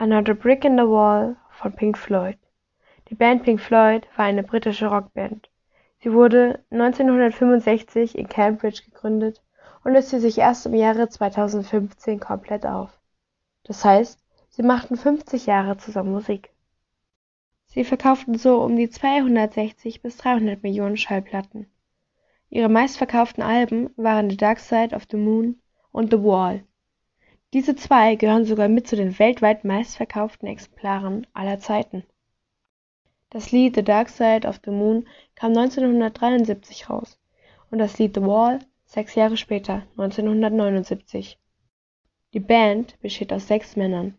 Another Brick in the Wall von Pink Floyd. Die Band Pink Floyd war eine britische Rockband. Sie wurde 1965 in Cambridge gegründet und löste sich erst im Jahre 2015 komplett auf. Das heißt, sie machten 50 Jahre zusammen Musik. Sie verkauften so um die 260 bis 300 Millionen Schallplatten. Ihre meistverkauften Alben waren The Dark Side of the Moon und The Wall. Diese zwei gehören sogar mit zu den weltweit meistverkauften Exemplaren aller Zeiten. Das Lied The Dark Side of the Moon kam 1973 raus und das Lied The Wall sechs Jahre später, 1979. Die Band besteht aus sechs Männern: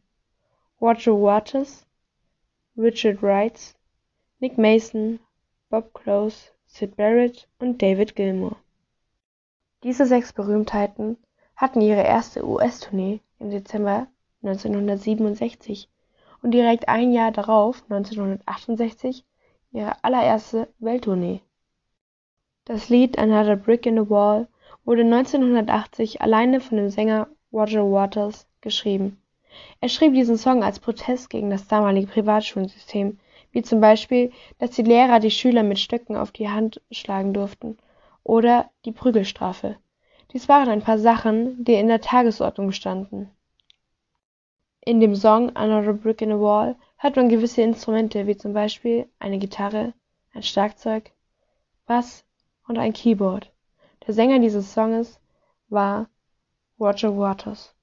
Roger Waters, Richard Wright, Nick Mason, Bob Close, Syd Barrett und David Gilmour. Diese sechs Berühmtheiten hatten ihre erste US-Tournee im Dezember 1967 und direkt ein Jahr darauf, 1968, ihre allererste Welttournee. Das Lied Another Brick in the Wall wurde 1980 alleine von dem Sänger Roger Waters geschrieben. Er schrieb diesen Song als Protest gegen das damalige Privatschulsystem, wie zum Beispiel, dass die Lehrer die Schüler mit Stöcken auf die Hand schlagen durften oder die Prügelstrafe. Dies waren ein paar Sachen, die in der Tagesordnung standen. In dem Song Another Brick in the Wall hört man gewisse Instrumente wie zum Beispiel eine Gitarre, ein Schlagzeug, Bass und ein Keyboard. Der Sänger dieses Songs war Roger Waters